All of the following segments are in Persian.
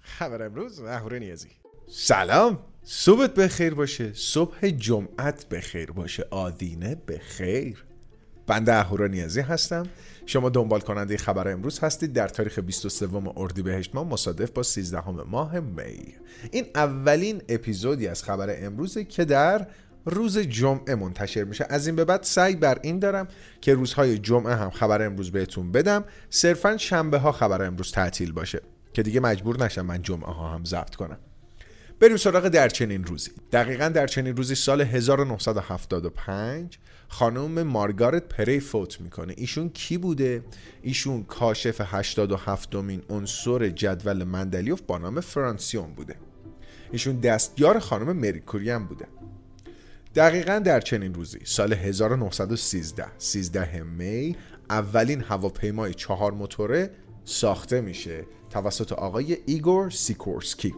خبر امروز اهوره نیازی. سلام. صبحت بخیر باشه. صبح جمعت بخیر باشه. آدینه بخیر. بنده اهورا نیازی هستم. شما دنبال کننده خبر امروز هستید. در تاریخ 23 اردیبهشت ماه مصادف با 13 ماه می. این اولین اپیزودی از خبر امروزه که در روز جمعه منتشر میشه. از این به بعد سعی بر این دارم که روزهای جمعه هم خبر امروز بهتون بدم. صرفا شنبه ها خبر امروز تعطیل باشه که دیگه مجبور نشم من جمعه ها هم ضبط کنم. بریم سراغ در چنین روزی. دقیقا در چنین روزی سال 1975 خانم مارگارت پری فوت می‌کنه. ایشون کی بوده؟ ایشون کاشف 87 مین عنصر جدول مندلیوف با نام فرانسیون بوده. ایشون دستیار خانم مریکوری هم بوده. دقیقا در چنین روزی سال 1913 13 می اولین هواپیمای چهار موتوره ساخته میشه توسط آقای ایگور سیکورسکی.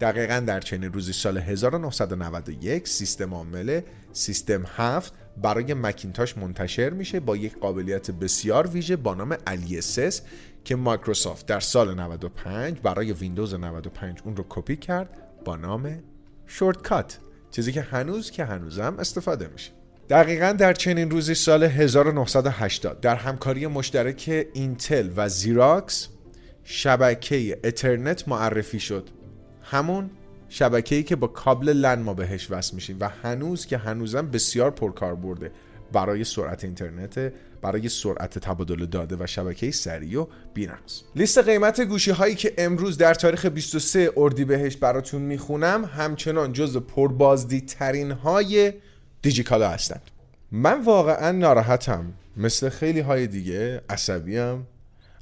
دقیقا در چنین روزی سال 1991 سیستم عامل سیستم 7 برای مکینتاش منتشر میشه با یک قابلیت بسیار ویژه با نام alias که مایکروسافت در سال 95 برای ویندوز 95 اون رو کپی کرد با نام shortcut. چیزی که هنوز که هنوزم استفاده میشه. دقیقا در چنین روزی سال 1980 در همکاری مشترک اینتل و زیراکس شبکه اترنت معرفی شد. همون شبکه‌ای که با کابل لن ما بهش وصل میشیم و هنوز که هنوزم بسیار پرکار برده برای سرعت اینترنت برای سرعت تبادل داده و شبکه سریع و بی‌نقص. لیست قیمت گوشی هایی که امروز در تاریخ 23 اردیبهشت براتون می‌خونم همچنان جز پربازدی ترین های دیجیکالا هستند. من واقعا ناراحتم. مثل خیلی های دیگه عصبیم.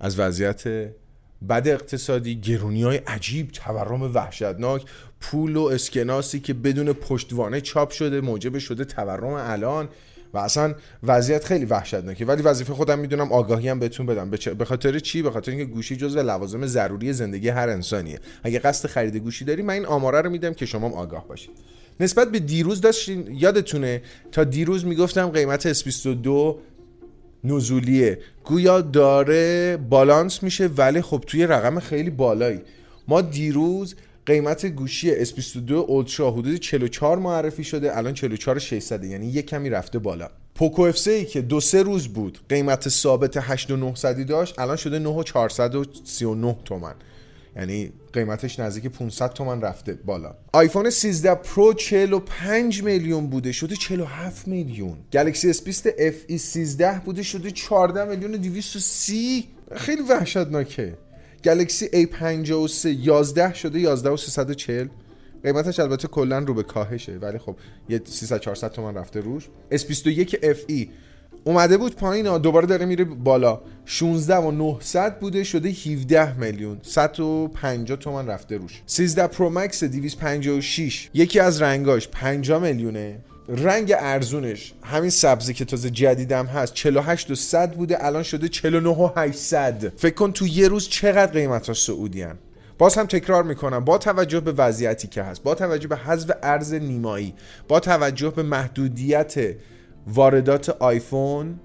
از وضعیت بد اقتصادی گرونی های عجیب تورم وحشتناک پول و اسکناسی که بدون پشتوانه چاپ شده موجب شده تورم الان. و اصلا وضعیت خیلی وحشتناکه. ولی وظیفه خودم می‌دونم آگاهی هم بهتون بدم. به خاطر چی؟ به خاطر اینکه گوشی جزو لوازم ضروری زندگی هر انسانیه. اگه قصد خرید گوشی داری من این آماره رو میدم که شما آگاه باشید. نسبت به دیروز داشتین یادتونه؟ تا دیروز می‌گفتم قیمت S22 نزولیه. گویا داره بالانس میشه ولی خب توی رقم خیلی بالایی. ما دیروز قیمت گوشی S22 اولترا حدود 44 معرفی شده الان 44 600 یعنی یک کمی رفته بالا. پوکو اف ای که دو سه روز بود قیمت ثابت 8900 داشت الان شده 9439 تومن. یعنی قیمتش نزدیک 500 تومن رفته بالا. آیفون 13 پرو 45 میلیون بوده شده 47 میلیون. گلکسی S20 FE 13 بوده شده 14 میلیون 230 خیلی وحشتناکه. گلکسی A53 11 شده 11 و 340 قیمتش البته کلا رو به کاهشه ولی خب یه 300 400 تومن رفته روش. S21 FE اومده بود پایین دوباره داره میره بالا. 16 و 900 بوده شده 17 میلیون. 150 تومن رفته روش. 13 پرو مکس 256 یکی از رنگاش 50 میلیونه. رنگ ارزونش همین سبزی که تازه جدیدم هست 48 و 100 بوده الان شده 49 و 800 فکر کن تو یه روز چقدر قیمت ها سعودی هن. باز هم تکرار می‌کنم با توجه به وضعیتی که هست با توجه به حذف ارز نیمایی با توجه به محدودیت واردات آیفون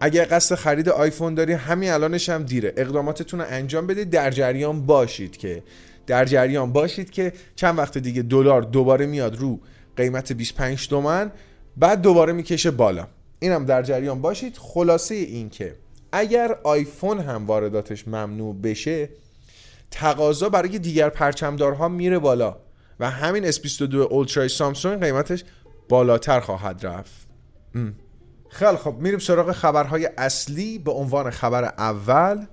اگر قصد خرید آیفون داری همین الانش هم دیره اقداماتتون رو انجام بدید در جریان باشید که در جریان باشید که چند وقت دیگه دلار دوباره میاد رو قیمت 25 تومن بعد دوباره می‌کشه بالا. اینم در جریان باشید. خلاصه این که اگر آیفون هم وارداتش ممنوع بشه تقاضا برای دیگر پرچمدارها میره بالا و همین S22 اولترا سامسونگ قیمتش بالاتر خواهد رفت. خیلی خب میریم سراغ خبرهای اصلی. به عنوان خبر اول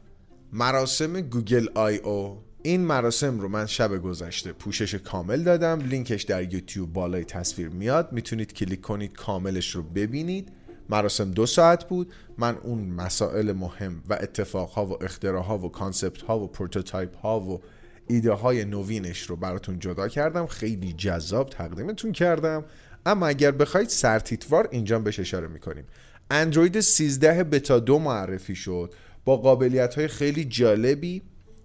مراسم گوگل I/O. این مراسم رو من شب گذشته پوشش کامل دادم. لینکش در یوتیوب بالای تصویر میاد. می‌تونید کلیک کنید کاملش رو ببینید. مراسم دو ساعت بود. من اون مسائل مهم و اتفاقها و اختراعها و concept ها و prototype ها و ایده های نوینش رو براتون جدا کردم. خیلی جذاب تقدیمتون کردم. اما اگر بخواید سرتیتروار اینجا بهش اشاره می‌کنیم. اندروید 13 بتا دو معرفی شد. با قابلیت های خیلی جالبی.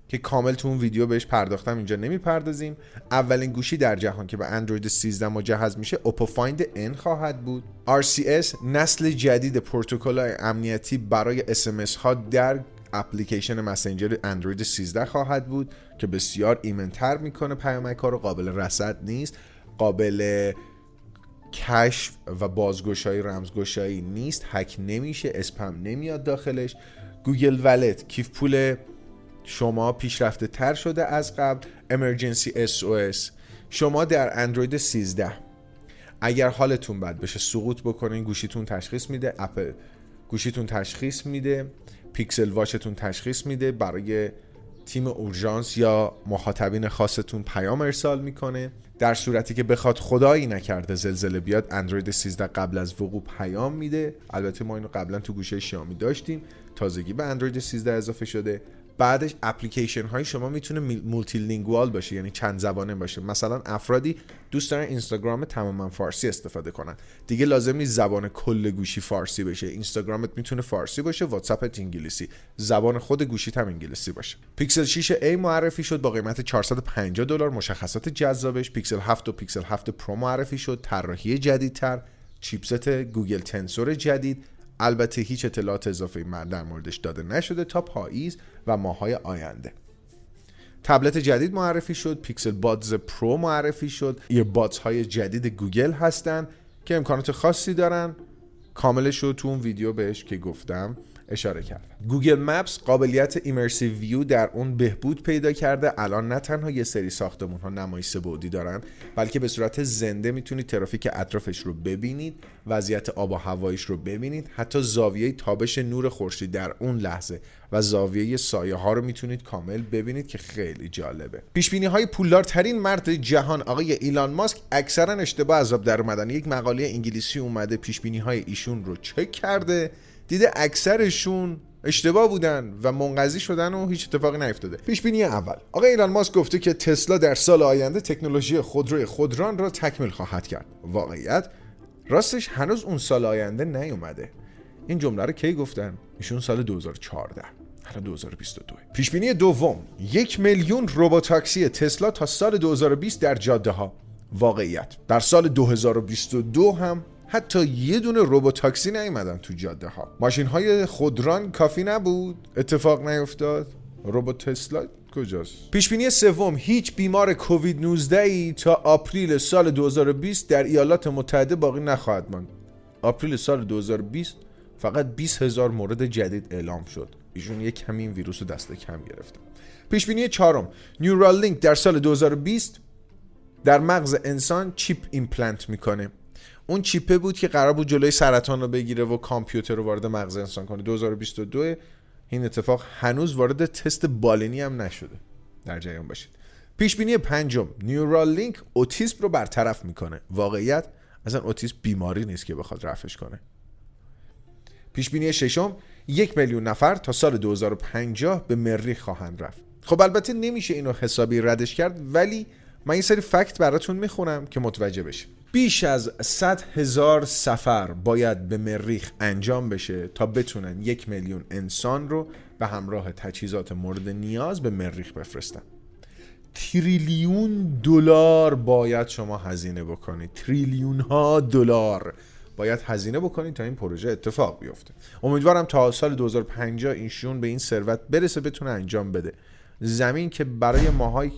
که کامل تو اون ویدیو بهش پرداختم اینجا نمی‌پردازیم. اولین گوشی در جهان که به اندروید 13 مجهز میشه اوپو Find N خواهد بود. RCS نسل جدید پروتکل امنیتی برای SMS ها در اپلیکیشن مسنجر اندروید 13 خواهد بود که بسیار ایمنتر می‌کنه. پیامک ها رو قابل رصد نیست قابل کشف و بازگشایی رمزگشایی نیست. هک نمیشه اسپم نمیاد داخلش. گوگل Wallet کیف پول شما پیشرفته تر شده از قبل. emergency SOS شما در اندروید 13 اگر حالتون بد بشه سقوط بکنین گوشیتون تشخیص میده. اپ گوشیتون تشخیص میده. پیکسل واچتون تشخیص میده. برای تیم اورژانس یا مخاطبین خاصتون پیام ارسال می‌کنه. در صورتی که بخواد خدایی نکرده زلزله بیاد اندروید 13 قبل از وقوع پیام میده. البته ما اینو قبلا تو گوشی شیائومی داشتیم. تازگی به اندروید 13 اضافه شده. بعدش اپلیکیشن های شما می‌تونه multilingual باشه یعنی چند زبانه باشه. مثلا افرادی دوست دارن اینستاگرام تماما فارسی استفاده کنن. دیگه لازم نیست زبان کل گوشی فارسی بشه. اینستاگرامت می‌تونه فارسی باشه واتساپت انگلیسی. زبان خود گوشیت هم انگلیسی باشه. پیکسل 6 A معرفی شد با قیمت 450 دلار. مشخصات جذابش. پیکسل 7 و پیکسل 7 پرو معرفی شد. طراحی جدیدتر. chipset گوگل تنسور جدید. البته هیچ اطلاعات اضافه در موردش داده نشده تا پاییز و ماهای آینده. تبلت جدید معرفی شد پیکسل Buds پرو معرفی شد. Buds های جدید گوگل هستن که امکانات خاصی دارن. کاملش رو تو اون ویدیو بهش که گفتم اشاره کردم Google Maps قابلیت immersive view در اون بهبود پیدا کرده. الان نه تنها یه سری ساختمون ها نمایش بعدی دارن بلکه به صورت زنده می‌تونید ترافیک اطرافش رو ببینید وضعیت آب و هوایش رو ببینید حتی زاویه تابش نور خورشید در اون لحظه و زاویه سایه ها رو می‌تونید کامل ببینید که خیلی جالبه. پیش بینی های پولدارترین مرد جهان آقای ایلان ماسک اکثرا اشتباه از آب در اومدن. یک مقاله انگلیسی اومده پیش بینی های ایشون رو چک کرده. دیده اکثرشون اشتباه بودن و منقضی شدن و هیچ اتفاقی نیفتاده. پیش بینی اول. آقای ایلان ماسک گفته که تسلا در سال آینده تکنولوژی خودروی خودران را تکمیل خواهد کرد. واقعیت راستش هنوز اون سال آینده نیومده. این جمله رو کی گفتن؟ ایشون سال 2014 حالا 2022 پیش بینی دوم. یک میلیون روبوتاکسی تسلا تا سال 2020 در جاده ها واقعیت. در سال 2022 هم حتی یه دونه robotaxi نیومدن تو جاده ها ماشین های خودران کافی نبود. اتفاق نیفتاد. روبوت تسلا کجاست؟ پیش بینی سوم هیچ بیمار کووید 19 ای تا April سال 2020 در ایالات متحده باقی نخواهد ماند. April سال 2020 فقط 20 هزار مورد جدید اعلام شد. ایشون یک کمی این ویروس رو دست کم گرفته. پیش بینی چهارم Neuralink در سال 2020 در مغز انسان chip implant می‌کنه. اون chip ه بود که قرار بود جلوی سرطان رو بگیره و کامپیوتر رو وارد مغز انسان کنه. 2022 این اتفاق هنوز وارد تست بالینی هم نشده. در جریان باشید. پیش بینی پنجم Neuralink اوتیسم رو برطرف می‌کنه. واقعیت اصلا اوتیسم بیماری نیست که بخواد رفعش کنه. پیش بینی ششم یک میلیون نفر تا سال 2050 به مریخ خواهند رفت. خب البته نمیشه اینو حسابی ردش کرد ولی من این سری فکت براتون می‌خونم که متوجه بشید بیش از 100 هزار سفر باید به مریخ انجام بشه تا بتونن یک میلیون انسان رو به همراه تجهیزات مورد نیاز به مریخ بفرستن. تریلیون دلار باید شما هزینه بکنید. تریلیون ها دلار باید هزینه بکنید تا این پروژه اتفاق بیفته. امیدوارم تا سال 2050 اینشون به این ثروت برسه بتونه انجام بده. زمین که برای ماهای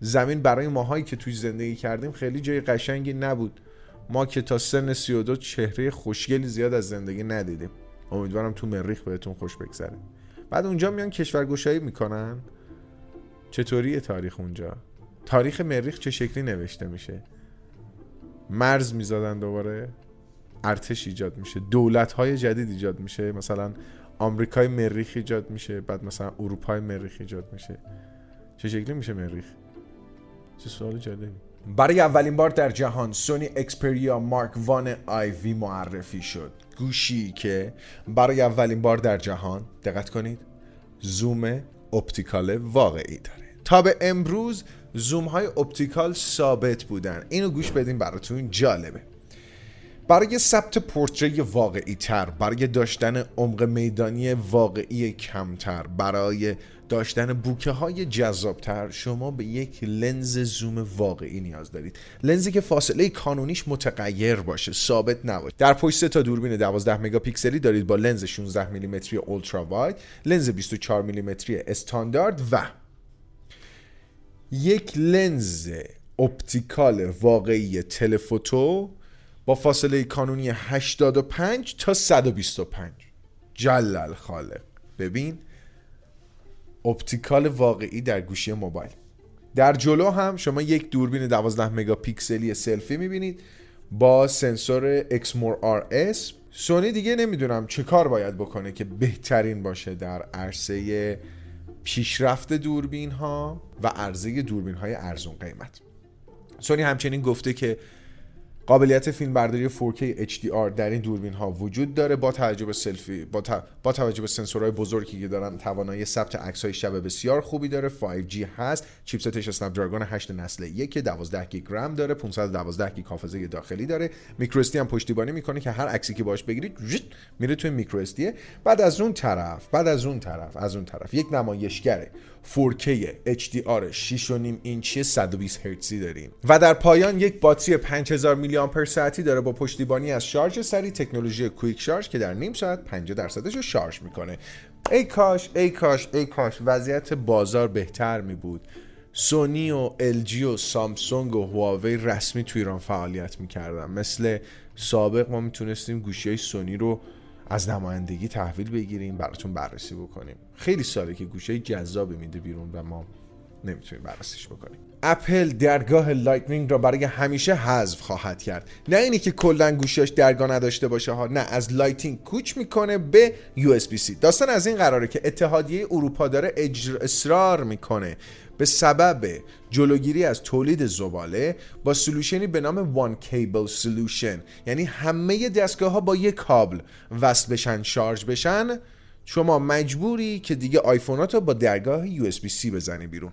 زمین برای ماهایی که توی زندگی کردیم خیلی جای قشنگی نبود. ما که تا سن 32 چهره خوشگلی زیاد از زندگی ندیدیم. امیدوارم تو مریخ بهتون خوش بگذره. بعد اونجا میان کشورگشایی می‌کنن. چطوری تاریخ اونجا؟ تاریخ مریخ چه شکلی نوشته میشه؟ مرز میزادن دوباره. ارتش ایجاد میشه. دولت های جدید ایجاد میشه. مثلا آمریکای مریخ ایجاد میشه. بعد مثلا اروپای مریخ ایجاد میشه. چه شکلی میشه مریخ؟ چه سوال جالبی. برای اولین بار در جهان سونی Xperia Mark One I معرفی شد. گوشی که برای اولین بار در جهان دقت کنید زوم optical واقعی داره. تا به امروز زوم های optical ثابت بودن. اینو گوش بدین براتون جالبه. برای ثبت پورتری واقعی تر برای داشتن عمق میدانی واقعی کمتر برای داشتن بوکه های جذابتر شما به یک لنز زوم واقعی نیاز دارید. لنزی که فاصله کانونیش متغیر باشه ثابت نباشه. در پشت تا دوربین 12 مگاپیکسلی دارید با لنز 16 میلیمتری اولترا واید لنز 24 میلیمتری استاندارد و یک لنز optical واقعی telephoto با فاصله کانونی 85 تا 125 جلل خالق. ببین optical واقعی در گوشی موبایل. در جلو هم شما یک دوربین 12 مگاپیکسلی سلفی می‌بینید با سنسور RS سونی دیگه نمی‌دونم چه کار باید بکنه که بهترین باشه در عرصه پیشرفت دوربین ها و عرضه دوربین های ارزون قیمت. سونی همچنین گفته که قابلیت فیلم برداری 4K HDR در این دوربین ها وجود داره با توجه به سلفی با, با توجه به سنسورهای بزرگی که دارن توانایی ثبت عکس های شب بسیار خوبی داره. 5G هست chipset ش Snapdragon 8 نسل 1 12 گیگ رم داره 512 گیگ حافظه داخلی داره. میکرو هم پشتیبانی می‌کنه که هر عکسی که باش بگیرید میره توی میکرو بعد از اون طرف بعد از اون طرف از اون طرف یک نمایشگره. 4K HDR 6.5 اینچی 120 هرتزی داریم. و در پایان یک باتری 5000 میلی آمپر ساعتی داره با پشتیبانی از شارژ سریع تکنولوژی کویک شارژ که در نیم ساعت 50 درصدش رو شارژ می‌کنه. ای کاش ای کاش ای کاش وضعیت بازار بهتر می بود سونی و LG و سامسونگ و هواوی رسمی تو ایران فعالیت می‌کردن. مثل سابق ما می‌تونستیم گوشی های سونی رو از نمایندگی تحویل بگیریم براتون بررسی بکنیم. خیلی ساله که گوشی جذابی میده بیرون و ما نمی‌تونیم بررسیش بکنیم. اپل درگاه Lightning را برای همیشه حذف خواهد کرد. نه اینی که کلا گوشیاش درگاه نداشته باشه ها نه از Lightning کوچ می‌کنه به USB داستان از این قراره که اتحادیه اروپا داره اصرار می‌کنه. به سبب جلوگیری از تولید زباله با solution ی به نام one cable solution یعنی همه دستگاه ها با یک کابل وصل بشن شارژ بشن. شما مجبوری که دیگه آیفونات رو با درگاه USB بزنی بیرون.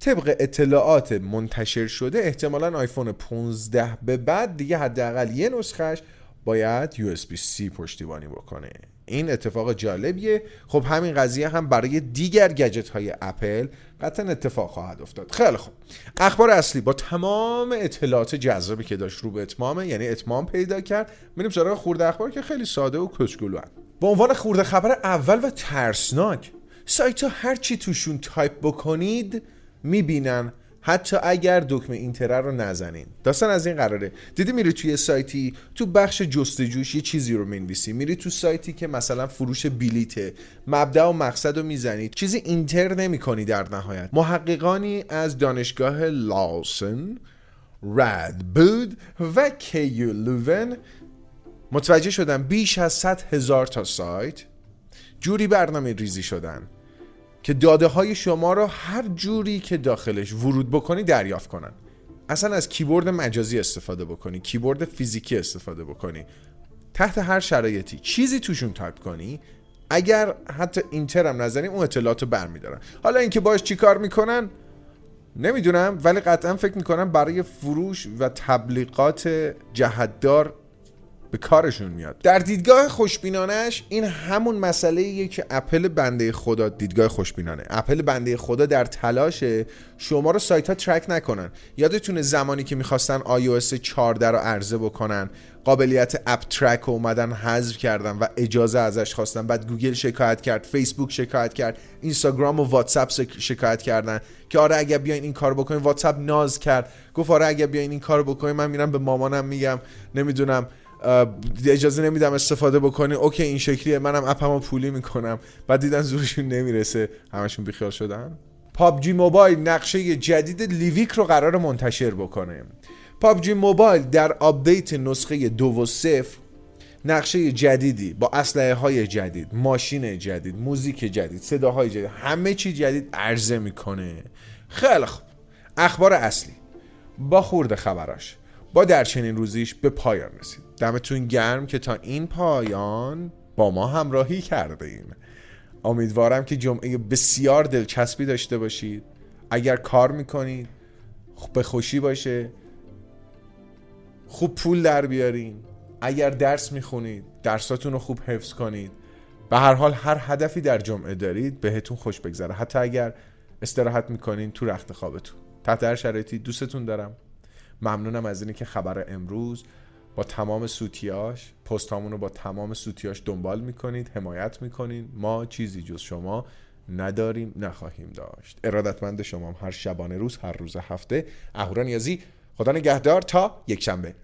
طبق اطلاعات منتشر شده احتمالا آیفون 15 به بعد دیگه حداقل یه نسخهش باید اس پشتیبانی بکنه. این اتفاق جالبیه. خب همین قضیه هم برای دیگر گجت های اپل قطعا اتفاق خواهد افتاد. خیلی خوب. اخبار اصلی. با تمام اطلاعات جذابی که داشت رو به اتمامه یعنی اتمام پیدا کرد میریم سراغ خورده اخبار که خیلی ساده و کوچولو به عنوان خورده خبر اول و ترسناک سایت ها هر چی توشون تایپ بکنید می‌بینن حتی اگر دکمه Enter رو نزنین. داستان از این قراره. دیدی میری توی سایتی تو بخش جستجوش یه چیزی رو می‌نویسی. میری تو سایتی که مثلا فروش بلیته مبدا و مقصد رو می‌زنید چیزی Enter نمی‌کنی در نهایت. محققانی از دانشگاه لوزان رادبود و KU Leuven متوجه شدن بیش از 100 هزار تا سایت جوری برنامه ریزی شدن. که داده های شما رو هر جوری که داخلش ورود بکنی دریافت کنن. اصلا از کیبورد مجازی استفاده بکنی کیبورد فیزیکی استفاده بکنی. تحت هر شرایطی چیزی توشون تایپ کنی اگر حتی Enter هم نزنین اون اطلاعات رو برمیدارن. حالا اینکه باش چی کار می‌کنن نمی‌دونم ولی قطعا فکر می‌کنم برای فروش و تبلیغات جهتدار به کارشون میاد. در دیدگاه خوشبینانش این همون مسئله که اپل بنده خدا دیدگاه خوشبینانه. اپل بنده خدا در تلاش شما رو سایت ها track نکنن. یادتونه زمانی که می‌خواستن iOS 14 رو عرضه بکنن؟ قابلیت app track اومدن حذف کردن و اجازه ازش خواستن. بعد گوگل شکایت کرد فیسبوک شکایت کرد اینستاگرام و واتساپ شکایت کردن که آره اگر بیاین این کار بکنین. واتساپ ناز کرد. گفت آره اگر بیاین این کار بکنین من میرم به مامانم میگم. نمی‌دونم. اجازه نمیدم استفاده بکنی. اوکی این شکلیه. منم app مو پولی می‌کنم. بعد دیدن زورشون نمی‌رسه. همشون بیخیال شدن. PUBG Mobile نقشه جدید Livik رو قرار منتشر بکنه. پابجی موبایل در آپدیت نسخه دو و صفر نقشه جدیدی با اسلحه های جدید ماشین جدید موزیک جدید صداهای جدید همه چی جدید عرضه می‌کنه. خیلی خوب. اخبار اصلی. با خرده خبراش. با در چنین روزیش به پایان رسید. دمتون گرم که تا این پایان با ما همراهی کردین. امیدوارم که جمعه بسیار دلچسبی داشته باشید. اگر کار می‌کنید به خوشی باشه. خوب پول در بیارین. اگر درس می‌خونید درساتون رو خوب حفظ کنید. به هر حال هر هدفی در جمعه دارید بهتون خوش بگذره. حتی اگر استراحت می‌کنین تو رخت خوابتون. تحت هر شرایطی دوستتون دارم. ممنونم از اینی که خبر امروز با تمام سوتیاش پست رو با تمام سوتیاش دنبال می‌کنید حمایت می‌کنید ما چیزی جز شما نداریم نخواهیم داشت. ارادتمند شما هر شبانه روز هر روز هفته. اهورا نیازی. خدا نگهدار. تا یک شنبه.